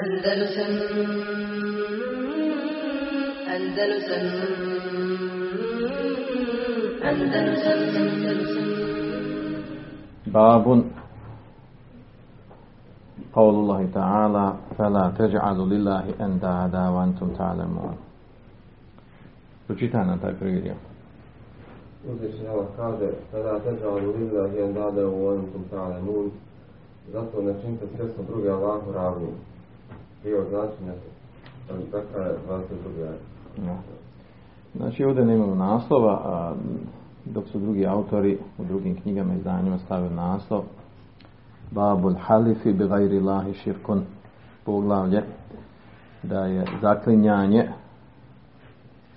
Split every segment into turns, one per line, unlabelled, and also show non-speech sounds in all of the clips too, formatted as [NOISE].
Andalusam Andalusam Andalusam Andalusam
باب قول الله تعالى فلا تجعلوا لله أندادا وأنتم تعلمون Pročitaj nam taj prvi dio.
Uzvišen Allah kaže, kada teđalu lillahi andade u antum ta'lemun, zato ne činite svjesno druge Allahu ravnim. Prije značenja, dakle, 22. ajet.
Ja. Znači ovdje nemamo naslova, a dok su drugi autori u drugim knjigama i izdanjima stavili naslov Babul halifi bi gajri lahi širkun poglavlje da je zaklinjanje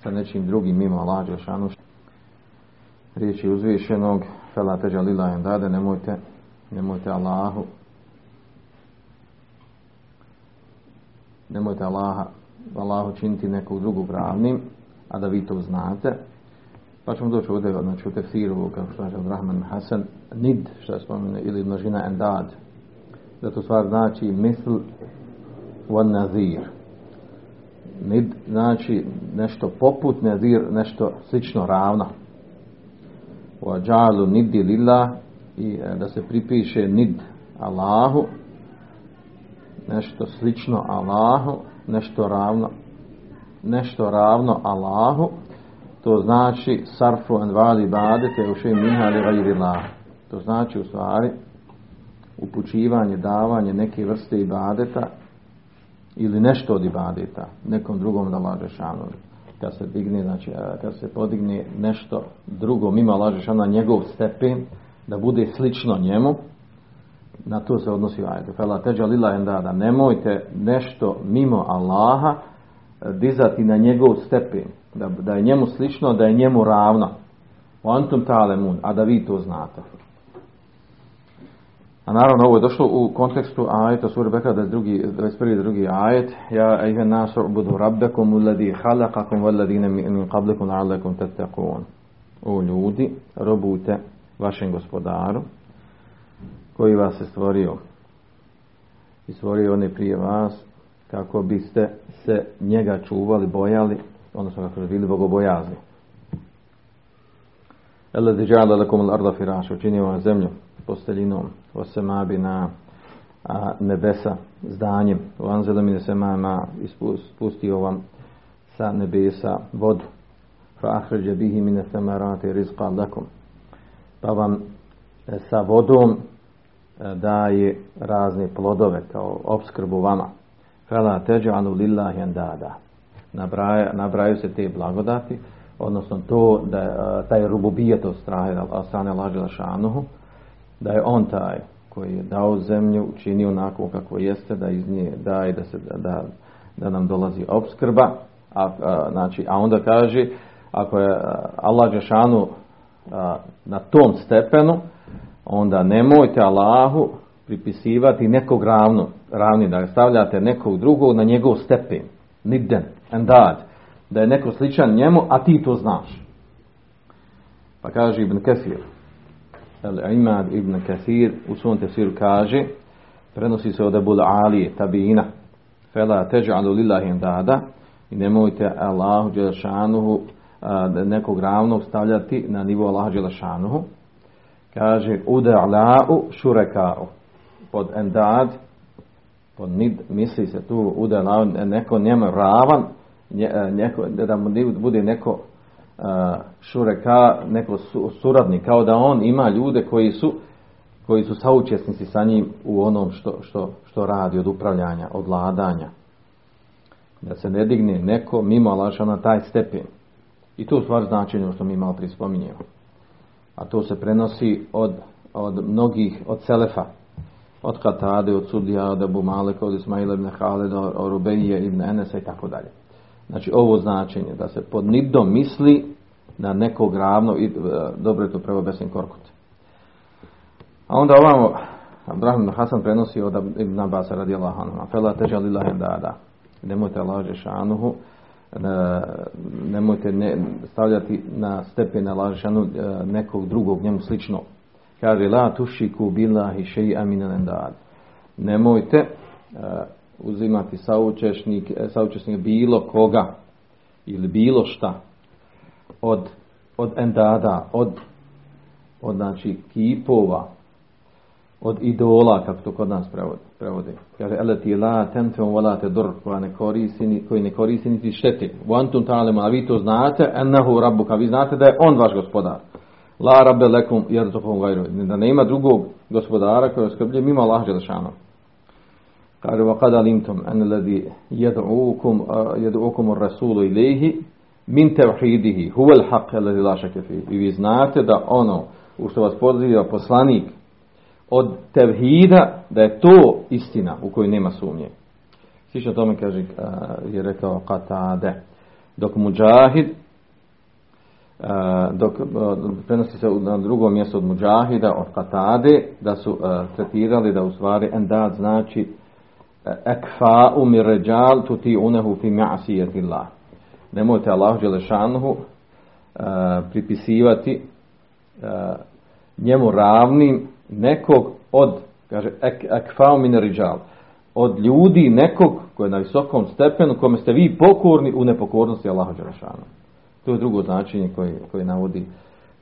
sa nečim drugim mimo Allah Đelšanu riječi uzvišenog fela teđa lillahi dade nemojte nemojte Allahu nemojte Allaha Allahu činiti nekog drugog ravnim a da vi to znate. Pa ćemo doći ovdje znači, u tefsiru kao što kaže Rahman Hasan nid što spomenu ili množina endad. Da to stvar znači misl wan nazir. Nid znači nešto poput nazir nešto slično ravno. Wa nidi lillah i e, da se pripiše nid Allahu nešto slično Allahu nešto ravno nešto ravno Allahu to znači sarfu en vali badete u še minha li To znači u stvari upućivanje, davanje neke vrste ibadeta ili nešto od ibadeta nekom drugom da laže šanu. Kad se digne, znači kad se podigne nešto drugo mimo laže na njegov stepen, da bude slično njemu, na to se odnosi ajde. Fela teđa lila endada. Nemojte nešto mimo Allaha dizati na njegov stepen da, da je njemu slično, da je njemu ravno. O antum talemun, a da vi to znate. A naravno ovo je došlo u kontekstu ajeta sura Bekra da je drugi, 21. drugi ajet Ja ejuha nasu budu rabbekum ulladhi halakakum walladhina min qablikum la'allakum tattaqun. O ljudi, robujte vašem gospodaru koji vas je stvorio. I stvorio one prije vas kako biste se njega čuvali, bojali odnosno kako su bili bogobojazni. Elezi džala lakum al-arda firaša, učinio vam zemlju posteljinom, osemabi na a, nebesa zdanjem, u anzela mine semama ispustio vam sa nebesa vodu, fa ahređe bihi mine semarate rizqa lakum, pa vam e, sa vodom daje razne plodove kao obskrbu vama. Fela teđanu lillahi nabraja, nabraju se te blagodati, odnosno to da je taj rububijet od strane, Lađela Šanuhu, da je on taj koji je dao zemlju, učinio onako kako jeste, da iz nje daje, da, se, da, da nam dolazi obskrba, a, a, znači, a onda kaže, ako je Allah Đešanu na tom stepenu, onda nemojte Allahu pripisivati nekog ravno, ravni, da stavljate nekog drugog na njegov stepen, niden endad, da je neko sličan njemu, a ti to znaš. Pa kaže Ibn Kathir, El Imad Ibn Kathir u svom tefsiru kaže, prenosi se od Abul Alije, tabina, fela teđa'alu lillahi endada, i nemojte Allahu Đelešanuhu nekog ravnog stavljati na nivo Allahu Đelešanuhu. Kaže, uda'la'u šureka'u. Pod endad, pod nid, misli se tu uda'la'u, neko njemu ravan, E, neko, da mu bude neko e, šureka, neko suradnik, kao da on ima ljude koji su koji su saučesnici sa njim u onom što, što, što radi od upravljanja, od vladanja. Da se ne digne neko mimo Allaha na taj stepen. I to u stvar značenje što mi malo prije spominjemo. A to se prenosi od, od mnogih, od Selefa, od Katade, od Sudija, od Abu Maleka, od Ismaila ibn Khaleda, od Rubenije ibn Enesa i tako dalje. Znači ovo značenje da se pod nidom misli na nekog ravno i e, dobro je to prvo besim korkut. A onda ovamo Abraham Hasan prenosi od Ibn Abbas radijallahu anhu. Fela teža lillahi dada. Nemojte Allah šanuhu nemojte ne, stavljati na stepen Allah šanu e, nekog drugog njemu slično. Kaže la tušiku billahi dad. Nemojte e, uzimati saučešnik, saučesnik bilo koga ili bilo šta od, od endada, od, od znači kipova, od idola, kako to kod nas prevode. Kaže, eleti la tentum wala tedur, koja ne koristi, koji ne koristi niti šteti. Wantum ta'alemu, a vi to znate, ennehu rabbuka, vi znate da je on vaš gospodar. La rabbe lekum jerzuhum gajru. Da nema drugog gospodara koji oskrblje mimo Allah Želešanu. Kaže, kad alimtum en alladhi yad'ukum yad'ukum ar-rasulu ilayhi min tevhidihi al-haq alladhi la shakka fihi. I vi znate da ono u što vas poziva poslanik od tevhida da je to istina u kojoj nema sumnje. Slično tome kaže je rekao Qatade. Dok muđahid dok prenosi se na drugom mjestu od muđahida od Katade da su tretirali da u stvari endad znači ekfa umiređal tuti unehu fi ma'asijetillah. Nemojte Allah Đelešanuhu pripisivati njemu ravnim nekog od, kaže, ekfao mineriđal, od ljudi nekog koji je na visokom stepenu, kome ste vi pokorni u nepokornosti Allaha Đelešanu. To je drugo značenje koje, koje navodi,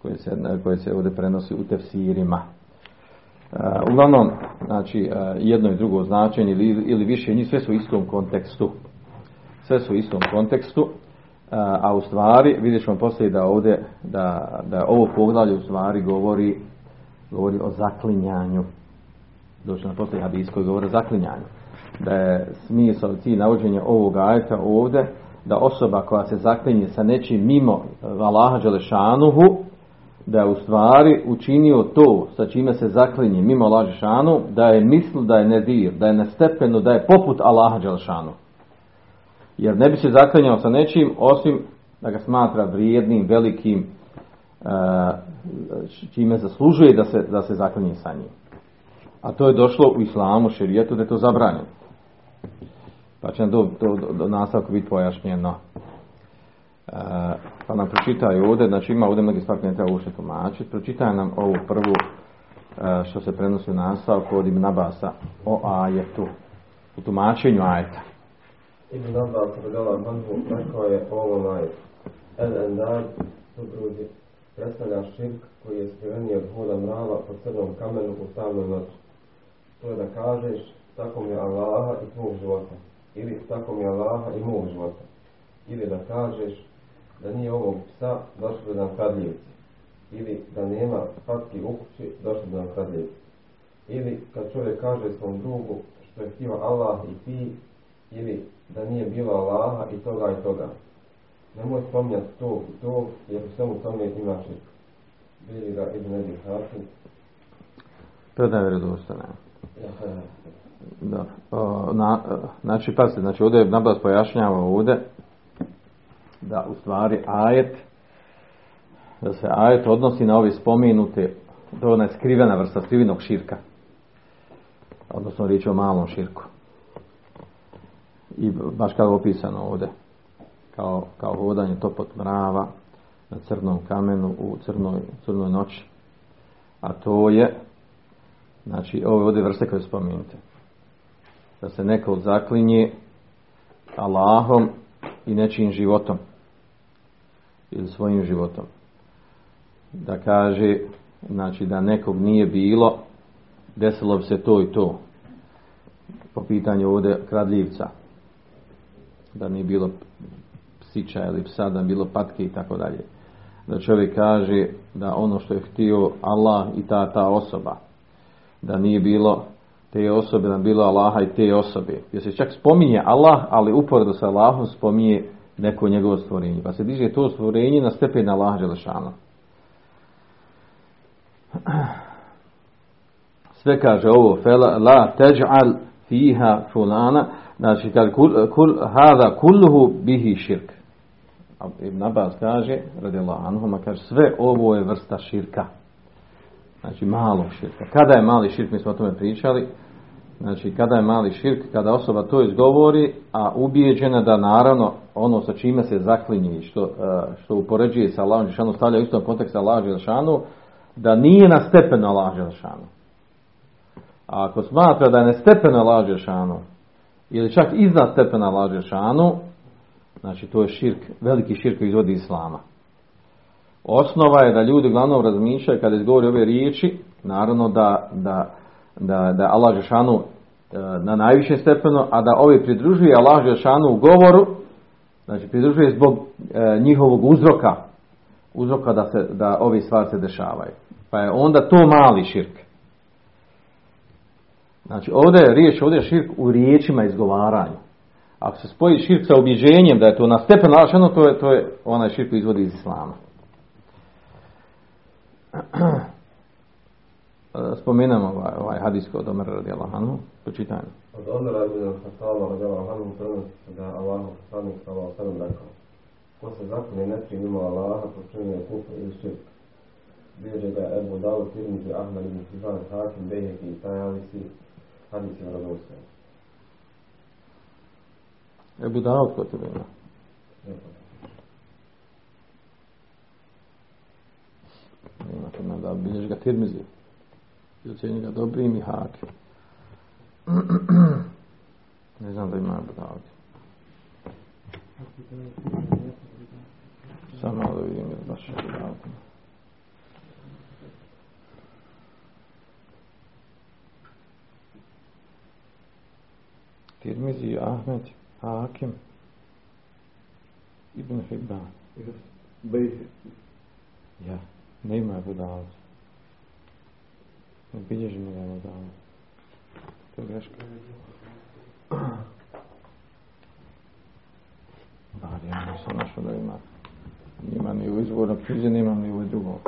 koje se, koje se ovdje prenosi u tefsirima. Uh, uglavnom, znači, uh, jedno i drugo značenje ili, ili više njih, sve su u istom kontekstu. Sve su u istom kontekstu, uh, a u stvari, vidjet ćemo poslije da ovdje, da, da ovo poglavlje u stvari govori govori o zaklinjanju. Doći na poslije hadis koji govori o zaklinjanju. Da je smisao cilj navođenja ovog ajeta ovdje da osoba koja se zaklinje sa nečim mimo Allaha Đelešanuhu da je u stvari učinio to sa čime se zaklinje mimo Allaha Đelešanu da je misl da je nedir, da je nestepeno, da je poput Allaha Đelešanu. Jer ne bi se zaklinjao sa nečim osim da ga smatra vrijednim, velikim, čime zaslužuje da se, da se zaklinje sa njim. A to je došlo u islamu, šerijetu, da je to zabranjeno. Pa će nam do, do, do, nastavku biti pojašnjeno. E, pa nam pročitaju ovdje, znači ima ovdje mnogi stvari ne treba ušte tumačiti. Pročitaj nam ovu prvu e, što se prenosi u nastavku od Ibn Abasa o ajetu, u tumačenju ajeta.
Ibn Abbas Hanhu rekao je ovom ajetu. El endad, supruzi, predstavlja širk koji je skriveniji od hoda mrava po crnom kamenu u stavnoj noći. To je da kažeš, tako mi je Allaha i tvog života. Ili tako mi je Allaha i mog života. Ili da kažeš da nije ovog psa došli bi nam kradljivci. Ili da nema patki u kući došli bi nam kradljivci. Ili kad čovjek kaže svom drugu što je htio Allah i ti, ili da nije bilo Allaha i toga i toga. Nemoj spominjati to i to, jer u svemu tome ima širk. Bili ga Ibn Hatim.
To je vredostane. Da. O, na, znači, pazite, znači ovdje je Nabas pojašnjava ovdje da u stvari ajet da se ajet odnosi na ove spomenute to je ona skrivena vrsta skrivenog širka odnosno riječ o malom širku i baš kao opisano ovdje kao, kao hodanje topot mrava na crnom kamenu u crnoj, crnoj noći. A to je znači ove ovdje vrste koje spomenute da se neko zaklinje Allahom i nečijim životom ili svojim životom. Da kaže znači da nekog nije bilo desilo bi se to i to. Po pitanju ovdje kradljivca. Da nije bilo psića ili psa da bilo patke i tako dalje da čovjek kaže da ono što je htio Allah i ta ta osoba da nije bilo te osobe, da bilo Allaha i te osobe. Jer se čak spominje Allah, ali uporedo sa Allahom spominje neko njegovo stvorenje. Pa se diže to stvorenje na stepen Allaha Đelešana. Sve kaže ovo, fela, la teđ'al fiha fulana, znači kad kul, hada kulluhu bihi širk. Ibn Abbas kaže, radi Allah anhuma, kaže, sve ovo je vrsta širka. Znači malo širka. Kada je mali širk, mi smo o tome pričali, znači kada je mali širk, kada osoba to izgovori, a ubijeđena da naravno ono sa čime se zaklinje, što, što upoređuje sa Allahom Žešanu, stavlja u istom kontekstu Allahom Žešanu, da nije na stepenu Allahom Žešanu. A ako smatra da je na stepenu Allahom Žešanu, ili čak iznad stepena Allah Žešanu, znači to je širk, veliki širk koji izvodi islama. Osnova je da ljudi uglavnom razmišljaju kada izgovori ove riječi, naravno da, da, da, da Allah Žešanu e, na najvišem stepenu, a da ovi pridružuje Allah Žešanu u govoru, znači pridružuje zbog e, njihovog uzroka, uzroka da, se, da ovi stvari se dešavaju. Pa je onda to mali širk. Znači ovdje je riječ, ovdje je širk u riječima izgovaranju. Ako se spoji širk sa objeđenjem da je to na stepen lašano, to je, to je onaj širk izvodi iz islama. [CLEARS THROAT] Spomenemo ovaj, ovaj hadis kod Omer radijallahu anhu, počitajmo.
Od Omera ibn Khattaba radijallahu anhu prenosi da Allah poslanik alejhi ve rekao: Ko se zakune nečim mimo Allaha, počinio je ili širk. Bilježe ga Ebu Dawud, Tirmizi, Ahmed ibn Hibban, Hakim, Bejheki i Tajalisi, hadis je vjerodostojan.
Ebu Davud kod tebe ima. Ima to nam da bilješ ga tirmizi. I ocjeni ga dobrim i hakim. ne znam da ima Ebu Davud. Samo da vidim li baš Ebu Davud. Tirmizi, Ahmed, Hakim, Ibn Hibban. Ja, ne ima Ebu Davud. Ne bilježi mi ga Ebu Davud. To je greška. Bar ja nisam našao da ima. Nima ni u izvornom knjizi, nema ni u drugom.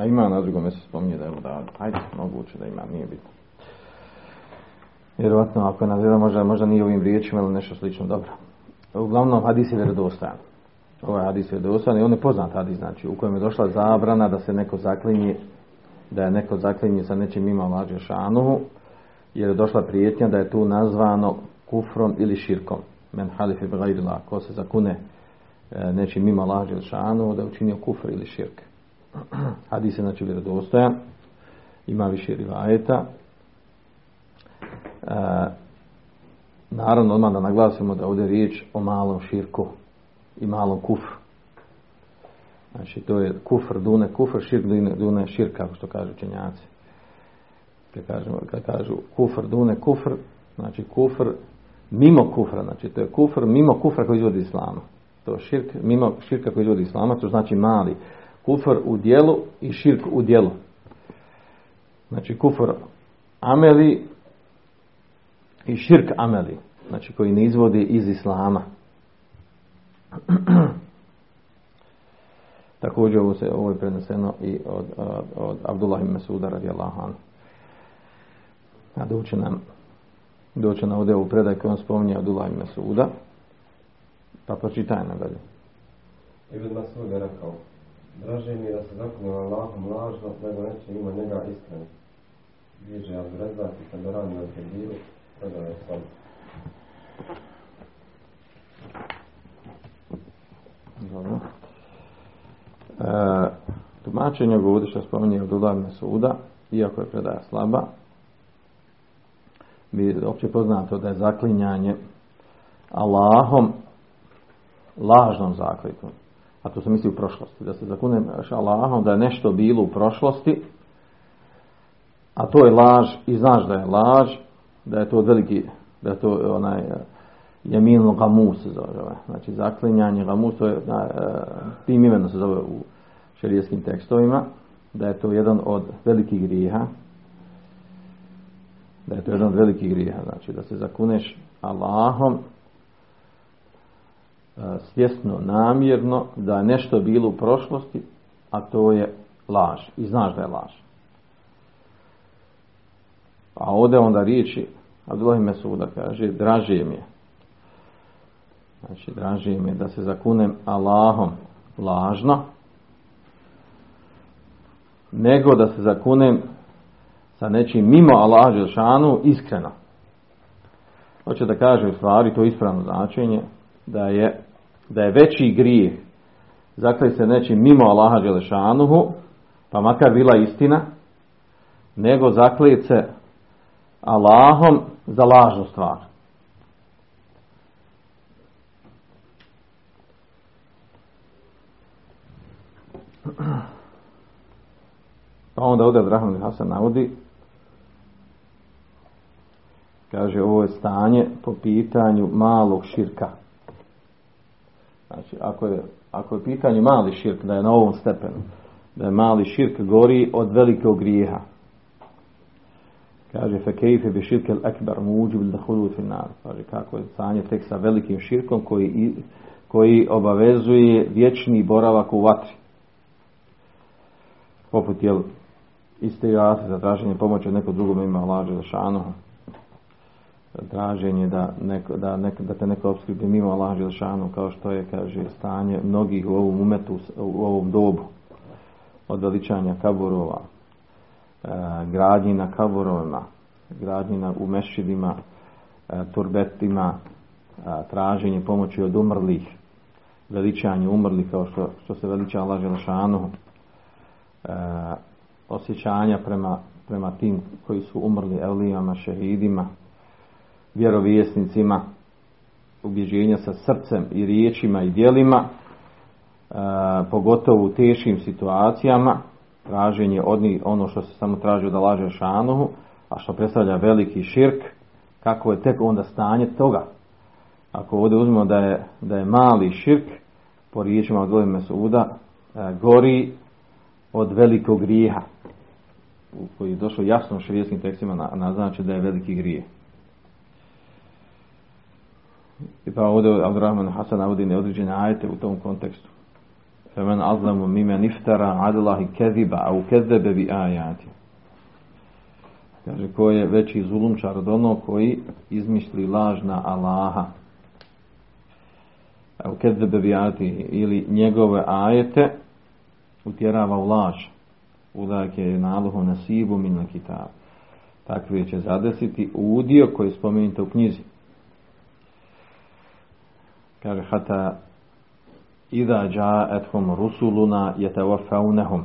A ima na drugom se spominje da je Davud. Ajde, moguće da ima, nije bitno. Vjerovatno, ako je nazira, možda, možda nije ovim riječima ili nešto slično. Dobro. Uglavnom, hadis je vjerodostojan. Ovaj hadis je vjerodostojan i on je poznat hadis, znači, u kojem je došla zabrana da se neko zaklinje, da je neko zaklinje sa nečim ima lađe šanuhu, jer je došla prijetnja da je tu nazvano kufrom ili širkom. Men halif ibn ko se zakune e, nečim mimo lađe šanuhu, da je učinio kufr ili širk. Hadis je znači vjerodostojan, ima više rivajeta. E, naravno, odmah da naglasimo da ovdje je riječ o malom širku i malom kufru. Znači, to je kufr, dune kufr, širk, dune, širk, kako što kažu učenjaci. Kad kažu, kad kažu kufr, dune kufr, znači kufr mimo kufra, znači to je kufr mimo kufra koji izvodi islama. To je širk mimo širka koji izvodi islama, to znači mali. Kufr u dijelu i širk u dijelu. Znači kufr ameli i širk ameli, znači koji ne izvodi iz islama. [CLEARS THROAT] Također ovo, se, ovo je preneseno i od, od, od Abdullah ibn Mesuda radijallahu anhu. A doće nam doće nam ovdje u predaj koji on spominje Abdullah ibn Mesuda. Pa pročitaj nam dalje.
Ibn Masud je rekao, draže mi da se zakunim Allahom lažno, nego neće ima njega iskreno. Bliže Abdurezak i Taberani na Kebiru, predao je sam.
Dobro. E, tumačenje što spominje od Ulavne suda, iako je predaja slaba, bi opće poznato da je zaklinjanje Allahom lažnom zaklitom. A to se misli u prošlosti. Da se zakune Allahom da je nešto bilo u prošlosti, a to je laž i znaš da je laž, da je to veliki, da je to onaj Jamilno gamus se zove. Znači zaklinjanje gamus, to je, na, tim imenom se zove u šerijskim tekstovima, da je to jedan od velikih grijeha, da je to jedan od velikih grijeha, znači da se zakuneš Allahom svjesno, namjerno, da je nešto bilo u prošlosti, a to je laž. I znaš da je laž. A ovdje onda riječi Abdullah Mesuda kaže, draže mi je Znači, draži mi je da se zakunem Allahom lažno, nego da se zakunem sa nečim mimo Allah Želšanu iskreno. Hoće da kaže u stvari to ispravno značenje da je, da je veći grijeh zakljeti se nečim mimo Allaha Želešanuhu, pa makar bila istina, nego zaklijet se Allahom za lažnu stvar. Pa onda ovdje Abraham Hasan navodi kaže ovo je stanje po pitanju malog širka. Znači, ako je, ako je pitanje mali širk, da je na ovom stepenu, da je mali širk gori od velikog grijeha. Kaže, fe kejfe bi širke ekbar muđu bil da final. Kaže, kako je stanje tek sa velikim širkom koji, koji obavezuje vječni boravak u vatri. Poput, jel, iste za traženje pomoći od nekog drugog ima lađe za šanohu traženje da, neko, da, neko, da te neko obskrbi mimo Allah Želšanu kao što je kaže stanje mnogih u ovom umetu u ovom dobu. Od veličanja kaburova e, gradnji na kaburovima gradnji u mešidima e, turbetima e, traženje pomoći od umrlih veličanje umrlih kao što, što se veliča Allah Želšanu e, osjećanja prema, prema tim koji su umrli elijama, šehidima vjerovjesnicima, ubjeđenja sa srcem i riječima i djelima, e, pogotovo u teškim situacijama, traženje od njih, ono što se samo traži da laže šanuhu, a što predstavlja veliki širk, kako je tek onda stanje toga. Ako ovdje uzmemo da je, da je mali širk, po riječima od Vojme Suda, e, gori od velikog grijeha, u koji je došlo jasno u širijeskim tekstima naznači da je veliki grijeh. I pa ovdje Abdurrahman Hasan navodi neodređene ajete u tom kontekstu. Femen azlamu mime niftara adelahi keziba, a u kezebe bi ajati. Kaže, ko je veći zulumčar od ono koji izmišli lažna Allaha. A u kezebe bi ajati ili njegove ajete utjerava u laž. Udak je naluhu nasibu min kitab. Takve će zadesiti udio koji spomenite u knjizi. Kaže, hata Ida ja'ethum rusuluna yatawafawnahum.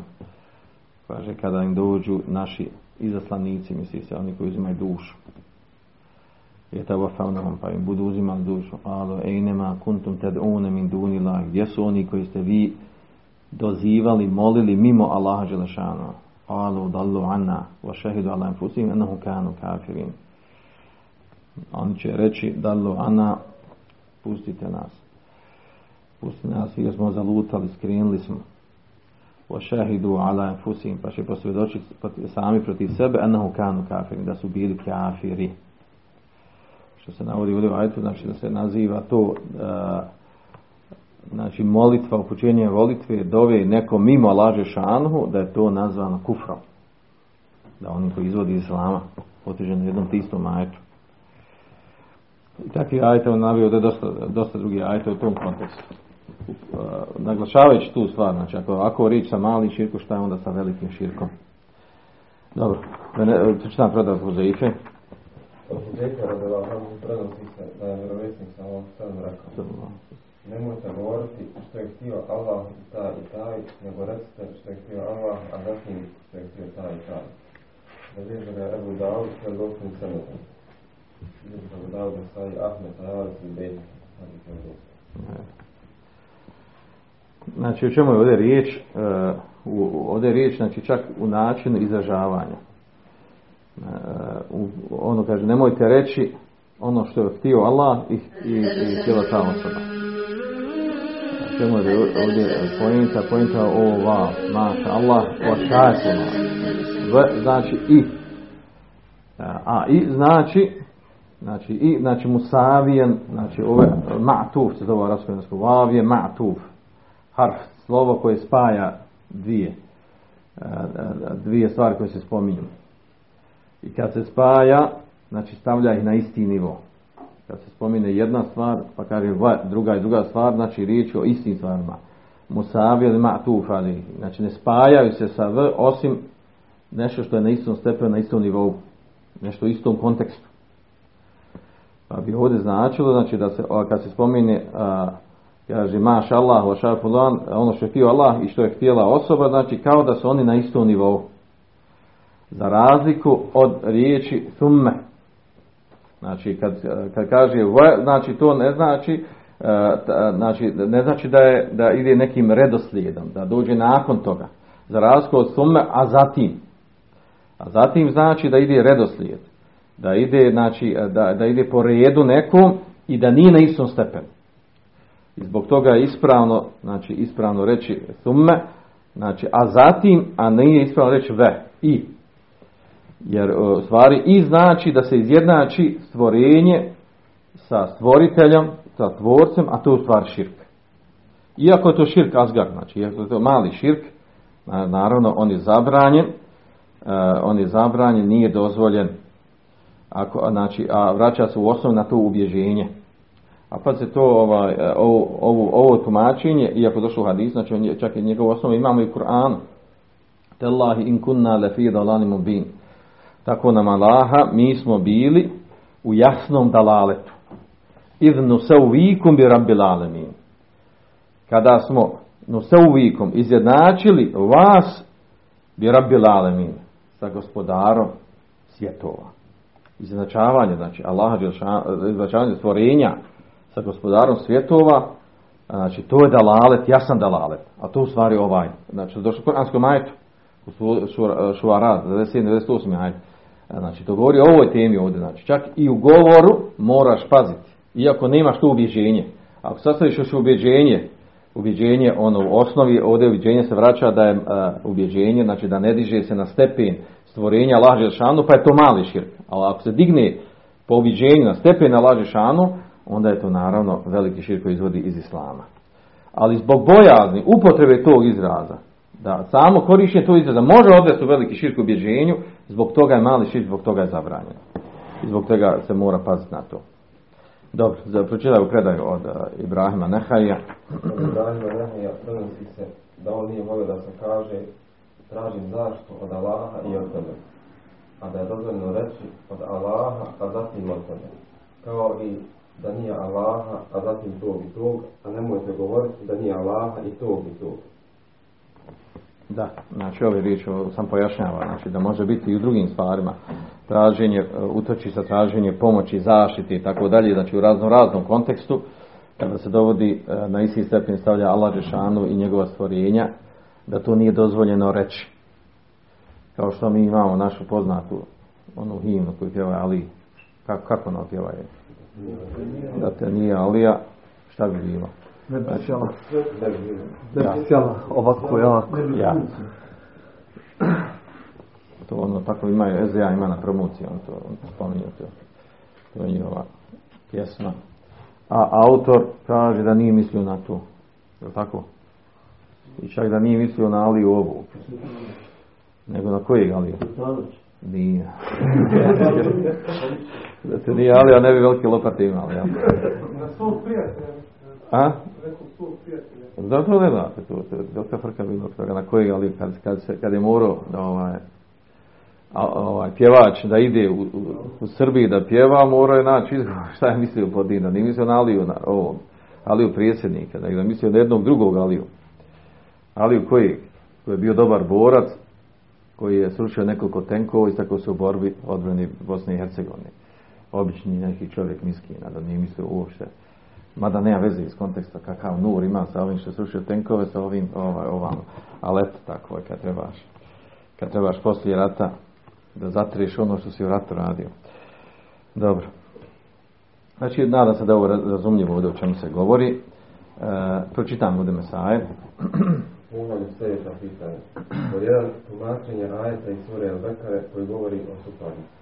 Kaže, kada im dođu naši izaslanici, misli se, oni koji uzimaju dušu. Yatawafawnahum, pa im budu uzimali dušu. Alo, ejnema kuntum tad'una min dunillah. Gdje su oni koji ste vi dozivali, molili mimo Allaha Želešanu? Alo, dallu anna, wa shahidu ala anfusihim, enahum kanu kafirin. Oni će reći, dallu anna, pustite nas. Pustite nas jer smo zalutali, skrenuli smo. Wa shahidu ala anfusihim pa će posvjedočiti sami protiv sebe anahu kanu kafiri, da su bili kafiri. Što se navodi u ajetu, znači da se naziva to uh, znači molitva, upućenje molitve, dove neko mimo laže šanhu, da je to nazvano kufrom. Da oni koji izvodi islama, poteženo jednom tistom ajetu. I takvi ajte on navio da je dosta, dosta drugi ajte u tom kontekstu. Uh, naglašavajući tu stvar, znači ako, ako riječ sa malim širkom, šta je onda sa velikim širkom? Dobro, čitam predav Huzeife.
Od Huzeife radijallahu prenosi se da je vjerovjesnik sa ovom rekao. Nemojte govoriti što je htio Allah i taj i taj, nego recite što je htio Allah, a zatim što je htio taj i taj. Da da je Ebu Dawud, što je gospodin Semetom.
Znači, o čemu je ovdje riječ? Uh, ovdje je riječ, znači, čak u načinu izražavanja. U, ono kaže, nemojte reći ono što je htio Allah i, i, i htjela ta osoba. Čemu je ovdje pojenta, pojenta ova, maša Allah, šajfuna. Znači i. A i znači Znači, i, znači, musavijen, znači, ove, ma'tuf se zove arabsko jeziku, vav je ma'tuf, harf, slovo koje spaja dvije, e, e, dvije stvari koje se spominju. I kad se spaja, znači, stavlja ih na isti nivo. Kad se spomine jedna stvar, pa kaže druga i druga stvar, znači, riječ o istim stvarima. Musavijen ma'tuf, ali, znači, ne spajaju se sa v, osim nešto što je na istom stepenu, na istom nivou, nešto u istom kontekstu. Pa bi ovdje značilo, znači da se, kad se spomine, a, kaže, maš Allah, ono što je htio Allah i što je htjela osoba, znači kao da su oni na istom nivou. Za razliku od riječi thumme. Znači, kad, kad kaže znači to ne znači znači ne znači da, je, da ide nekim redoslijedom, da dođe nakon toga. Za razliku od thumme, a zatim. A zatim znači da ide redoslijed. Da ide, znači, da, da ide po redu nekom i da nije na istom stepenu. I zbog toga je ispravno, znači ispravno reći thumme, znači, a zatim, a nije ispravno reći ve, i. Jer u stvari i znači da se izjednači stvorenje sa stvoriteljem, sa tvorcem, a to je u stvari širk. Iako je to širk azgar, znači iako je to mali širk, naravno on je zabranjen, on je zabranjen, nije dozvoljen, ako, znači, a vraća se u osnovu na to ubježenje. A pa se to ovaj, ovo, ovo, ovo tumačenje, iako došlo u hadis, znači čak i njegovu osnovu imamo i u Kur'anu. Tellahi in kunna lefi mubin. Tako nam Allaha, mi smo bili u jasnom dalaletu. Idnu se uvikum bi rabbil alemin. Kada smo no se uvikom izjednačili vas bi rabbil alemin sa gospodarom svjetova. Izjednačavanje, znači Allaha izjednačavanje stvorenja sa gospodarom svjetova, znači to je dalalet, jasan dalalet. A to u stvari ovaj, znači došlo u Koranskom majetu, u Šuara, 97. 98. ajde. Znači, to govori o ovoj temi ovdje. Znači, čak i u govoru moraš paziti. Iako nemaš to ubjeđenje. Ako sastaviš još ubjeđenje, ubjeđenje, ono u osnovi, ovdje ubjeđenje se vraća da je uh, ubjeđenje, znači da ne diže se na stepen stvorenja laže šanu, pa je to mali širk. Ali ako se digne po ubjeđenju na stepen na laže šanu, onda je to naravno veliki širk koji izvodi iz islama. Ali zbog bojazni upotrebe tog izraza, da samo korištenje tog izraza može odvesti u veliki širk ubjeđenju, zbog toga je mali širk, zbog toga je zabranjeno. I zbog toga se mora paziti na to. Dobro, za pročitaju predaju od uh, Ibrahima Nehaja.
Od Ibrahima Nehaja prenosi se da on nije volio da se kaže tražim zaštitu od Allaha i od tebe. A da je dozvoljeno reći od Allaha, a zatim od tebe. Kao i da nije Allaha, a zatim tog i tog, a nemojte govoriti da nije Allaha i tog i tog.
Da, znači ove riječi sam pojašnjava, znači da može biti i u drugim stvarima traženje, utoči sa traženje pomoći, zaštite i tako dalje, znači u raznom raznom kontekstu, kada se dovodi na isti stepen stavlja Allah Žešanu i njegova stvorenja, da to nije dozvoljeno reći. Kao što mi imamo našu poznatu onu himnu koju pjeva Ali, kako, kako ona pjeva je? Da te nije Alija, šta bi bilo?
Ne bi sjela. Ne bi sjela ovako jako.
Ja. To ono, tako imaju, SDA ima na promociji, on to, on to spominje to. To je njihova pjesma. A autor kaže da nije mislio na to. Je li tako? I čak da nije mislio na Aliju ovu. Nego na kojeg Aliju? Nije. [LAUGHS] da se nije Alija, ne bi velike lopate imali. Ja.
Na svog prijatelja.
A?
Rekao svog prijatelja.
Zato ne znate, to, to je dosta frka bilo toga, na kojeg, ali kad, kad, se, kad je morao da ovaj, a, ovaj, pjevač da ide u, u, u Srbiji da pjeva, morao je naći [LAUGHS] šta je mislio pod Dina, nije mislio na Aliju, na ovom, Aliju prijedsjednika, nego je mislio na jednog drugog Aliju. Aliju koji, koji je bio dobar borac, koji je srušio nekoliko tenkova i tako se u borbi odbrani Bosne i Hercegovine. Obični neki čovjek miskina, da nije mislio uopšte mada nema veze iz konteksta kakav nur ima sa ovim što srušio tenkove, sa ovim ovaj, ovam, ali eto tako je kad trebaš kad trebaš poslije rata da zatriješ ono što si u ratu radio. Dobro. Znači, nadam se da ovo razumljivo ovdje o čemu se govori. E, pročitam ovdje Mesaje. [CLEARS THROAT]
Poglavlje sljedeća pitanja. Pod jedan tumačenje ajeta iz sure El-Bekare koji govori o suparnici.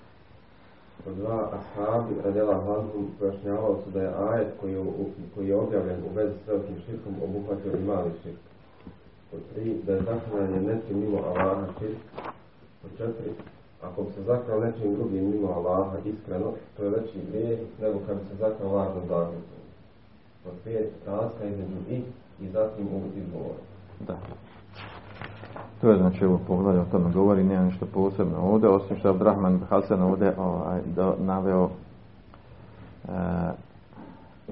Pod dva ashabi radjela Hanhum pojašnjavali su da je ajet koji je, koji je objavljen u vezi s velikim širkom obuhvatio i mali širk. Pod tri, da je zaklanjanje nečim mimo Allaha širk. Pod četiri, ako bi se zaklao nečim drugim mimo Allaha iskreno, to je veći grijeh nego kad bi se zaklao lažnom zakljicom. Pod pet, razlika između i i zatim u izgovoru.
Da. To je znači ovo poglavlje o tome govori, nema ništa posebno ovdje, osim što je Abdurrahman Hasan ovdje ovaj, do, naveo e,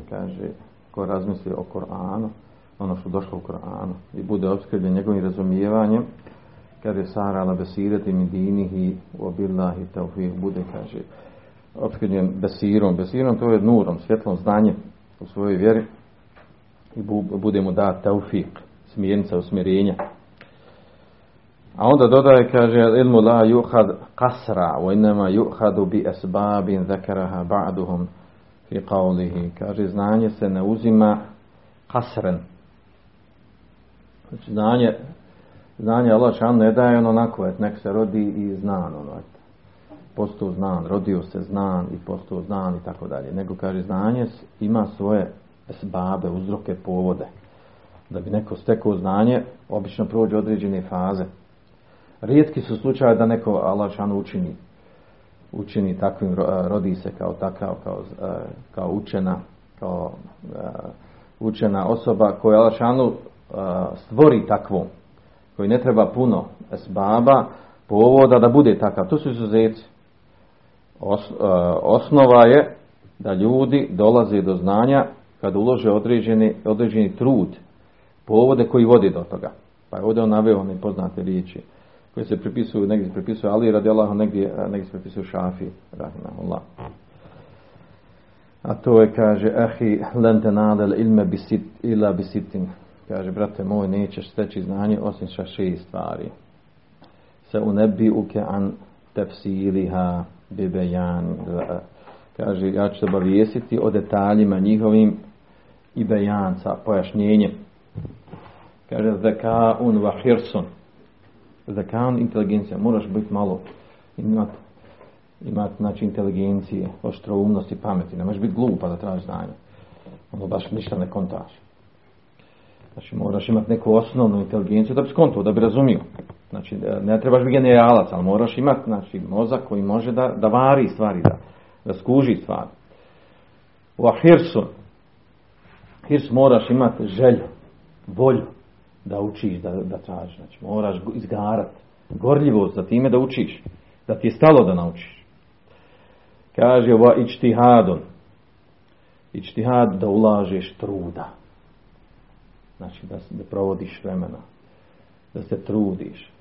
kaže ko razmisli o Koranu ono što došlo u Koranu i bude obskrbljen njegovim razumijevanjem kaže Sara ala besireti mi dinihi u billahi taufih bude, kaže, opskriven besirom. Besirom to je nurom, svjetlom znanjem u svojoj vjeri i bude mu da taufik, smjernica, usmjerenja. A onda dodaje, kaže, ilmu la yuhad kasra, wa innama yuhadu bi esbabin zakaraha ba'duhum fi qavlihi. Kaže, znanje se ne uzima kasren. Znači, znanje, znanje Allah šan ne daje ono onako, et, nek se rodi i znan, ono, et, postao znan, rodio se znan i postao znan i tako dalje. Nego, kaže, znanje ima svoje esbabe, uzroke, povode. Da bi neko stekao znanje, obično prođe određene faze Rijetki su slučaje da neko Allah učini učini takvim, rodi se kao takav, kao, kao učena, kao učena osoba koja Allah stvori takvom, koji ne treba puno esbaba, povoda da bude takav. To su izuzeci. osnova je da ljudi dolaze do znanja kad ulože određeni, određeni trud, povode koji vodi do toga. Pa je ovdje on naveo one poznate riječi koji se pripisuju, negdje se pripisuju Ali radi Allah, negdje, negdje se pripisuju Šafi, rahimahullah. A to je, kaže, ahi lente nadel ilme bisit, ila bisitin. Kaže, brate moj, nećeš steći znanje osim sa šest stvari. Se unebi uke an tefsiliha bibejan. Kaže, ja ću te obavijesiti o detaljima njihovim i bejan sa pojašnjenjem. Kaže, zeka un vahirsun Zakan inteligencija, moraš biti malo imati imat, znači inteligencije, oštroumnosti, pameti. Ne možeš biti glupa da tražiš znanje. Ono baš ništa ne kontaš. Znači moraš imati neku osnovnu inteligenciju da bi skontuo, da bi razumio. Znači ne trebaš biti generalac, ali moraš imati znači, mozak koji može da, da vari stvari, da, da skuži stvari. U ahirsu, hirs moraš imati želju, volju, da učiš, da, da tražiš. Znači, moraš izgarati gorljivost za time da učiš. Da ti je stalo da naučiš. Kaže ova ičtihadon. Ičtihad da ulažeš truda. Znači da, da provodiš vremena. Da se trudiš.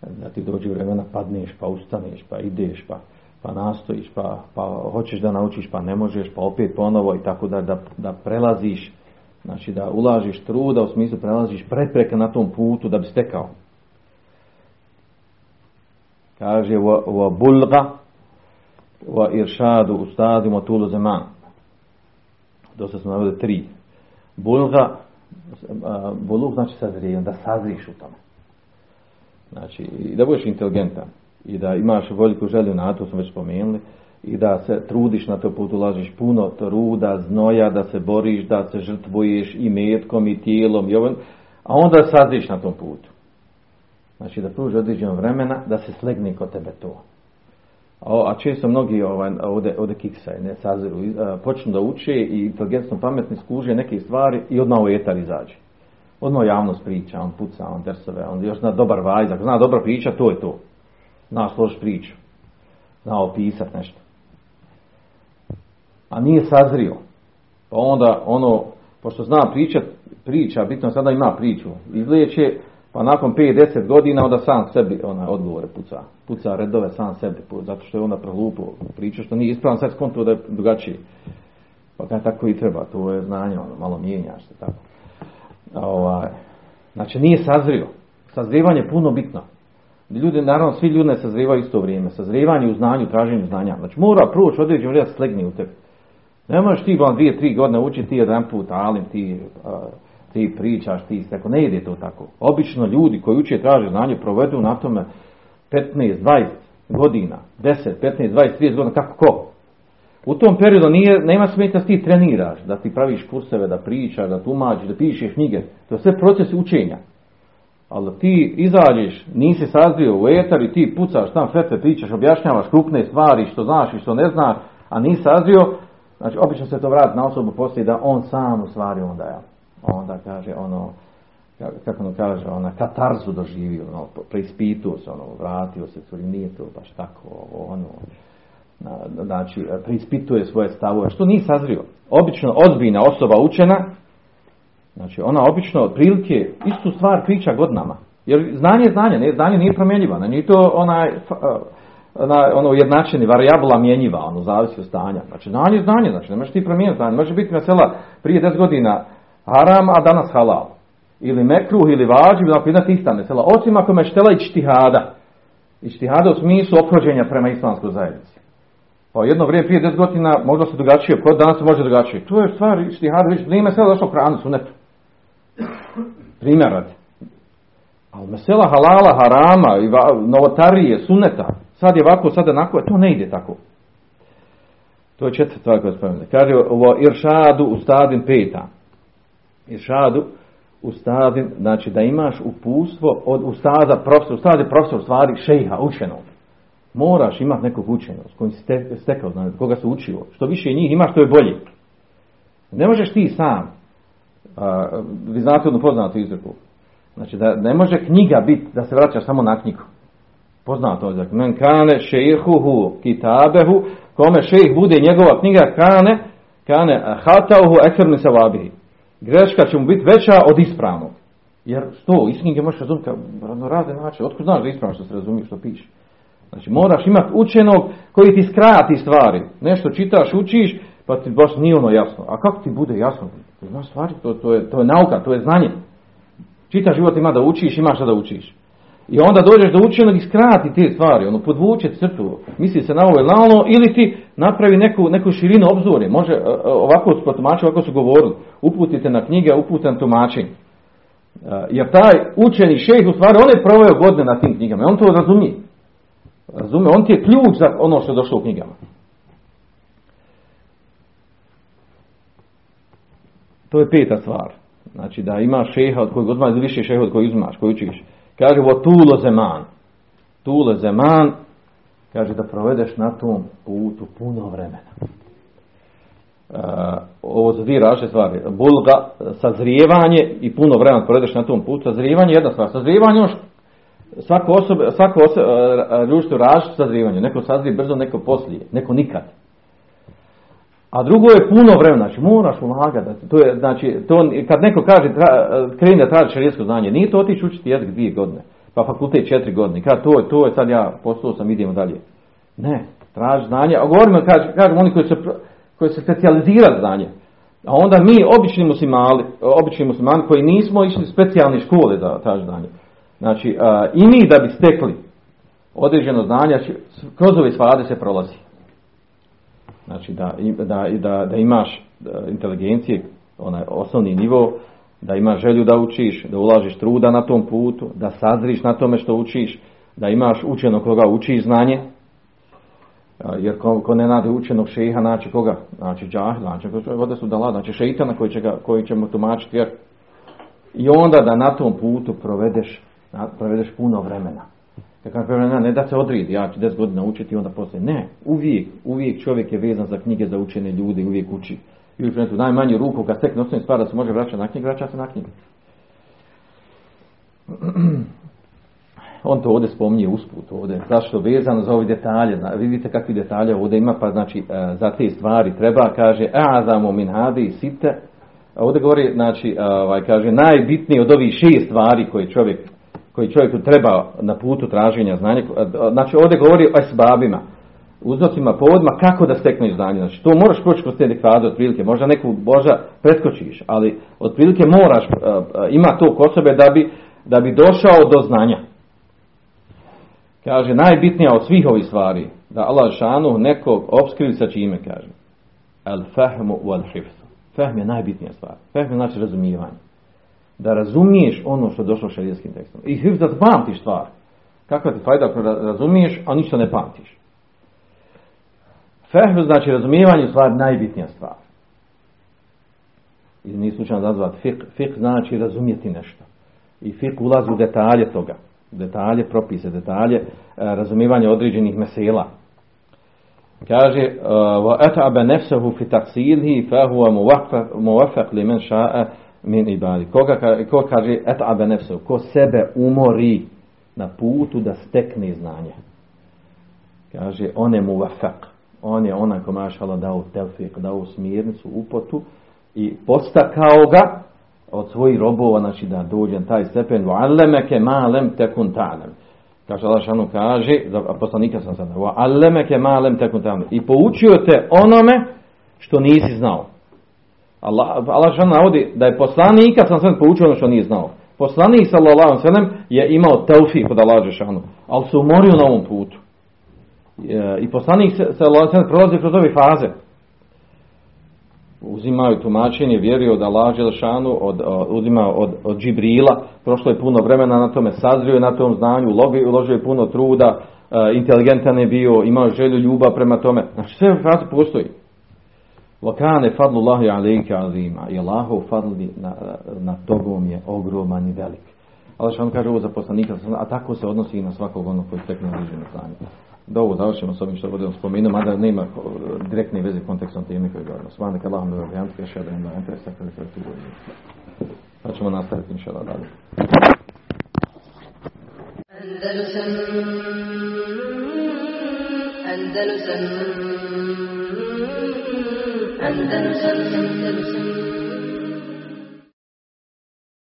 Da ti dođe vremena padneš, pa ustaneš, pa ideš, pa, pa nastojiš, pa, pa hoćeš da naučiš, pa ne možeš, pa opet ponovo i tako da, da, da prelaziš Znači da ulažiš truda u smislu prelaziš prepreke na tom putu da bi stekao. Kaže wa bulga wa iršadu ustadi motulu zeman. Dosta smo navode tri. Bulga, bulug znači sazrijem, da sazriš u tome. Znači, da budeš inteligentan i da imaš veliku želju na to, smo već spomenuli, i da se trudiš na to put, ulažiš puno truda, znoja, da se boriš, da se žrtvuješ i metkom i tijelom, i ovom, a onda saziš na tom putu. Znači da pruži određeno vremena da se slegne kod tebe to. A, a često mnogi ovaj, ovdje, ovdje kiksaju, ne saziru, počnu da uče i inteligentno pametni skuže neke stvari i odmah u etar izađe. Odmah javnost priča, on puca, on dersove, on još zna dobar vajzak, zna dobro priča, to je to. Zna složiti priču. Zna opisati nešto a nije sazrio. Pa onda ono, pošto zna pričat, priča, bitno sada ima priču, izlijeće, pa nakon 5-10 godina onda sam sebi ona odgovore puca. Puca redove sam sebi, zato što je onda prolupo priča, što nije ispravan, sad skonto da je drugačiji. Pa kada tako i treba, to je znanje, ono, malo mijenjaš se tako. Ovaj, znači nije sazrio. Sazrivanje je puno bitno. Ljudi, naravno, svi ljudi ne sazrivaju isto vrijeme. Sazrivanje u znanju, traženju znanja. Znači mora proći određen vrijeme slegni u tebi. Ne možeš ti vam dvije, tri godine učiti ti jedan put alim, ti, ti pričaš, ti tako. Ne ide to tako. Obično ljudi koji uče traže znanje provedu na tome 15, 20 godina, 10, 15, 20, 30 godina, kako ko? U tom periodu nije, nema smetnja da ti treniraš, da ti praviš kurseve, da pričaš, da tumačiš, da pišeš knjige. To je sve proces učenja. Ali ti izađeš, nisi sazrio u etar i ti pucaš tam sve te pričaš, objašnjavaš krupne stvari što znaš i što ne znaš, a nisi sazrio, Znači, obično se to vrati na osobu poslije da on sam u stvari onda, ja, onda kaže ono, kako ono kaže, ona katarzu doživio, ono, preispituo se, ono, vratio se, curi, nije to baš tako, ono, znači, preispituje svoje stavove, što nije sazrio. Obično ozbiljna osoba učena, znači, ona obično otprilike istu stvar priča godinama. Jer znanje je znanje, ne, znanje nije promjenjiva, nije to onaj, ona, ono ujednačeni, varijabla mjenjiva, ono zavisi od stanja. Znači znanje je znanje, znači ne možeš ti promijeniti znanje. Može biti mesela prije 10 godina haram, a danas halal. Ili mekruh, ili vađiv, ili jedna ista mesela. Osim ako me štela i čtihada. I čtihada u smislu ophođenja prema islamskoj zajednici. Pa jedno vrijeme prije 10 godina možda se drugačije, kod danas se može drugačije. To je stvar čtihada, već nije mesela došlo kranu sunetu. Primjer radi. Ali mesela halala, harama, i novotarije, suneta, sad je ovako, sad onako, to ne ide tako. To je četvrta stvar koja spomenuta. Kaže ovo iršadu u stadin peta. Iršadu u stadin, znači da imaš upustvo od ustada profesor, ustad je profesor stvari šejha, učenog. Moraš imati nekog učenog s kojim si stekao, znači, koga se učio. Što više njih imaš, to je bolje. Ne možeš ti sam. A, vi znate jednu poznatu izreku. Znači da ne može knjiga biti da se vraćaš samo na knjigu. Poznato je. Men kane šejihuhu kitabehu, kome šejih bude njegova knjiga kane, kane hatauhu ekferni se Greška će mu biti veća od ispravnog. Jer što, iz možeš razumjeti na razne načine. Otkud znaš da ispravno što se razumije što piše? Znači moraš imati učenog koji ti skrati stvari. Nešto čitaš, učiš, pa ti baš nije ono jasno. A kako ti bude jasno? Znaš stvari, to, to, je, to je nauka, to je znanje. Čita život ima da učiš, imaš da učiš. I onda dođeš do učenog i skrati te stvari, ono podvuče crtu, misli se na ovo ili ili ti napravi neku, neku širinu obzorje. Može, e, e, ovako su potumačili, ovako su govorili, uputite na knjige, uputite na tumačenje. E, jer taj učeni šejh u stvari, on je proveo godine na tim knjigama, on to razumije. Razumije, on ti je ključ za ono što je došlo u knjigama. To je peta stvar. Znači da ima šeha od kojeg odmah više šeha od kojeg uzmaš, koji učiš. Kaže vo tulo zeman. Tulo zeman, kaže da provedeš na tom putu puno vremena. Uh, ovo su dvije različite stvari. Bulga, sazrijevanje i puno vremena provedeš na tom putu. Sazrijevanje je jedna stvar. Sazrijevanje još svako osobe, svako osobe, uh, društvo različito sazrijevanje. Neko sazrije brzo, neko poslije, neko nikad. A drugo je puno vremena, znači moraš ulagati. To je, znači, to, kad neko kaže tra, kreni da traži šarijesko znanje, nije to otići učiti jezik dvije godine, pa fakultet četiri godine. Kad to, to je sad ja postao sam, idemo dalje. Ne, traži znanje. A govorimo, kažem, oni koji se, koji se specializira znanje. A onda mi, obični muslimani, obični muslimani koji nismo išli specijalne škole za traži znanje. Znači, a, i mi da bi stekli određeno znanje, kroz ove svade se prolazi. Znači da, da, da, da imaš inteligencije, onaj osnovni nivo, da imaš želju da učiš, da ulažiš truda na tom putu, da sazriš na tome što učiš, da imaš učeno koga učiš znanje, jer ko, ko ne nade učenog šeha, znači koga? Znači džahil, znači vode su dala, znači šeitana koji će, ga, koji će mu tumačiti jer i onda da na tom putu provedeš, provedeš puno vremena. Dakle, ne da se odredi, ja ću 10 godina učiti i onda poslije. Ne, uvijek, uvijek čovjek je vezan za knjige za učene ljude, uvijek uči. I uvijek u najmanju ruku, kad stekne osnovni stvar da se može vraćati na knjige, vraća se na knjige. [CLEARS THROAT] On to ovdje spominje usput ovdje. Zašto vezano za ove detalje? Vidite kakvi detalje ovdje ima, pa znači e, za te stvari treba, kaže, azamo min hadi site. Ovdje govori, znači, ovaj, kaže, najbitnije od ovih šest stvari koje čovjek koji čovjeku treba na putu traženja znanja. Znači ovdje govori o esbabima, uzrocima, povodima kako da stekneš znanje. Znači to moraš proći kroz te dekade otprilike, možda neku Boža preskočiš, ali otprilike moraš, ima to kod sebe da bi, da bi došao do znanja. Kaže, najbitnija od svih ovih stvari, da Allah šanu nekog obskrivi sa čime, kaže. El fahmu wal hifzu. Fahm je najbitnija stvar. Fahm je znači razumijevanje da razumiješ ono što je došlo šarijetskim tekstom. I hivz da pamtiš stvar. Kakva ti fajda ako razumiješ, a ništa ne pamtiš. Fehv znači razumijevanje stvar najbitnija stvar. I nije slučajno nazvat fik. Fik znači razumjeti nešto. I fik ulazi u detalje toga. Detalje, propise, detalje, e, razumijevanje određenih mesela. Kaže, nafsuhu fi taqsilhi fa huwa muwaffaq liman sha'a min ibadi. Koga, ko kaže et'abe nefse, ko sebe umori na putu da stekne znanje. Kaže, on je muvafak. On je onaj ko mašala dao telfik, dao smirnicu, upotu i postakao ga od svojih robova, znači da dođe taj stepen, va'allemeke ma'alem tekun talem. Kaže Allah kaže, a poslanika sam sada, va'allemeke ma'alem tekun talem. I poučio te onome što nisi znao. Allah, Allah šanu navodi da je poslanika sam sad poučio ono što nije znao. Poslanik sallallahu sellem je imao tevfik od Allaha džeshanu, ali se umorio na ovom putu. E, I poslanik sallallahu sellem prolazi kroz ove faze. Uzimaju tumačenje, vjeruju od Allaha džeshanu, od, uzima od, od Džibrila, prošlo je puno vremena na tome, sazrio je na tom znanju, uložio, je puno truda, e, inteligentan je bio, imao želju, ljubav prema tome. Znači sve faze postoji. Vakane fadlu Allahi alejke azima. I Allahov fadli na, na tobom je ogroman i velik. Allah što vam kaže ovo za poslanika, a tako se odnosi i na svakog onog koji stekne određeno znanje. Da ovo završimo s ovim što budemo spomenuo, mada nema eh, direktne veze kontekstom teme koje govorimo. Svane kad Allahom dobro još jedan da ente, sakali sve tu Pa ćemo nastaviti inša Allah dalje.
Andalusam Andalusam Andalusam